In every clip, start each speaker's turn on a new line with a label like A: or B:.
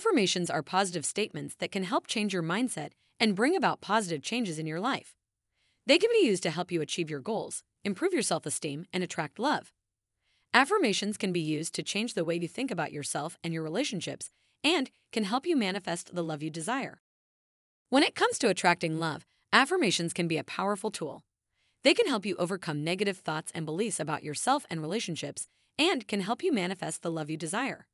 A: Affirmations are positive statements that can help change your mindset and bring about positive changes in your life. They can be used to help you achieve your goals, improve your self esteem, and attract love. Affirmations can be used to change the way you think about yourself and your relationships and can help you manifest the love you desire. When it comes to attracting love, affirmations can be a powerful tool. They can help you overcome negative thoughts and beliefs about yourself and relationships and can help you manifest the love you desire.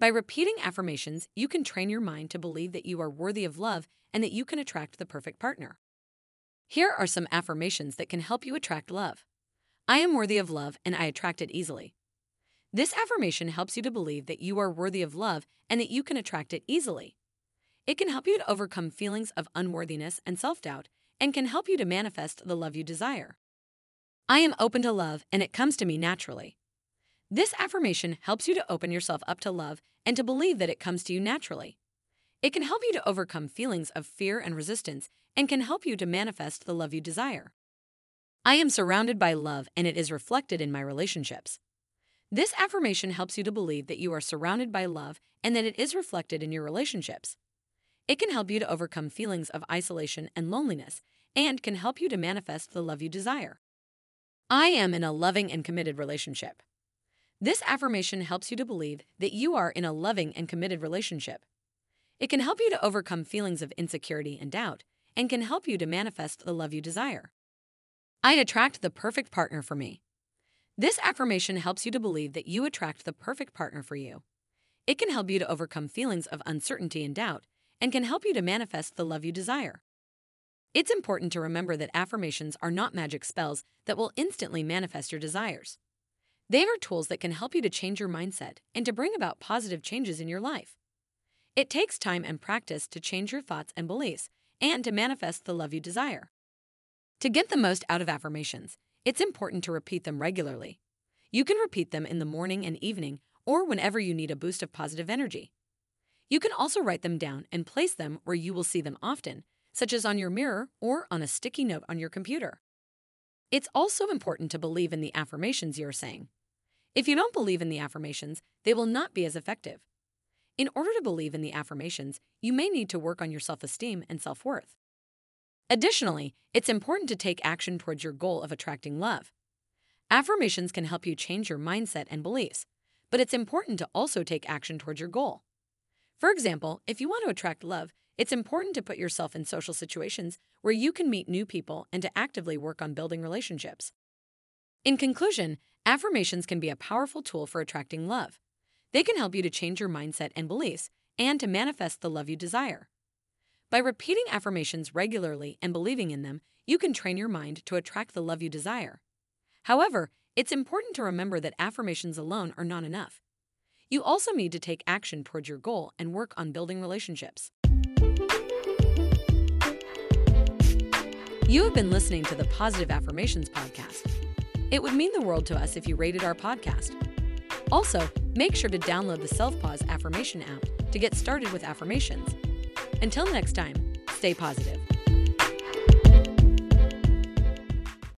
A: By repeating affirmations, you can train your mind to believe that you are worthy of love and that you can attract the perfect partner. Here are some affirmations that can help you attract love. I am worthy of love and I attract it easily. This affirmation helps you to believe that you are worthy of love and that you can attract it easily. It can help you to overcome feelings of unworthiness and self doubt and can help you to manifest the love you desire. I am open to love and it comes to me naturally. This affirmation helps you to open yourself up to love and to believe that it comes to you naturally. It can help you to overcome feelings of fear and resistance and can help you to manifest the love you desire. I am surrounded by love and it is reflected in my relationships. This affirmation helps you to believe that you are surrounded by love and that it is reflected in your relationships. It can help you to overcome feelings of isolation and loneliness and can help you to manifest the love you desire. I am in a loving and committed relationship. This affirmation helps you to believe that you are in a loving and committed relationship. It can help you to overcome feelings of insecurity and doubt and can help you to manifest the love you desire. I attract the perfect partner for me. This affirmation helps you to believe that you attract the perfect partner for you. It can help you to overcome feelings of uncertainty and doubt and can help you to manifest the love you desire. It's important to remember that affirmations are not magic spells that will instantly manifest your desires. They are tools that can help you to change your mindset and to bring about positive changes in your life. It takes time and practice to change your thoughts and beliefs and to manifest the love you desire. To get the most out of affirmations, it's important to repeat them regularly. You can repeat them in the morning and evening or whenever you need a boost of positive energy. You can also write them down and place them where you will see them often, such as on your mirror or on a sticky note on your computer. It's also important to believe in the affirmations you're saying. If you don't believe in the affirmations, they will not be as effective. In order to believe in the affirmations, you may need to work on your self esteem and self worth. Additionally, it's important to take action towards your goal of attracting love. Affirmations can help you change your mindset and beliefs, but it's important to also take action towards your goal. For example, if you want to attract love, it's important to put yourself in social situations where you can meet new people and to actively work on building relationships. In conclusion, affirmations can be a powerful tool for attracting love. They can help you to change your mindset and beliefs and to manifest the love you desire. By repeating affirmations regularly and believing in them, you can train your mind to attract the love you desire. However, it's important to remember that affirmations alone are not enough. You also need to take action towards your goal and work on building relationships. You have been listening to the Positive Affirmations Podcast. It would mean the world to us if you rated our podcast. Also, make sure to download the Self Pause Affirmation app to get started with affirmations. Until next time, stay positive.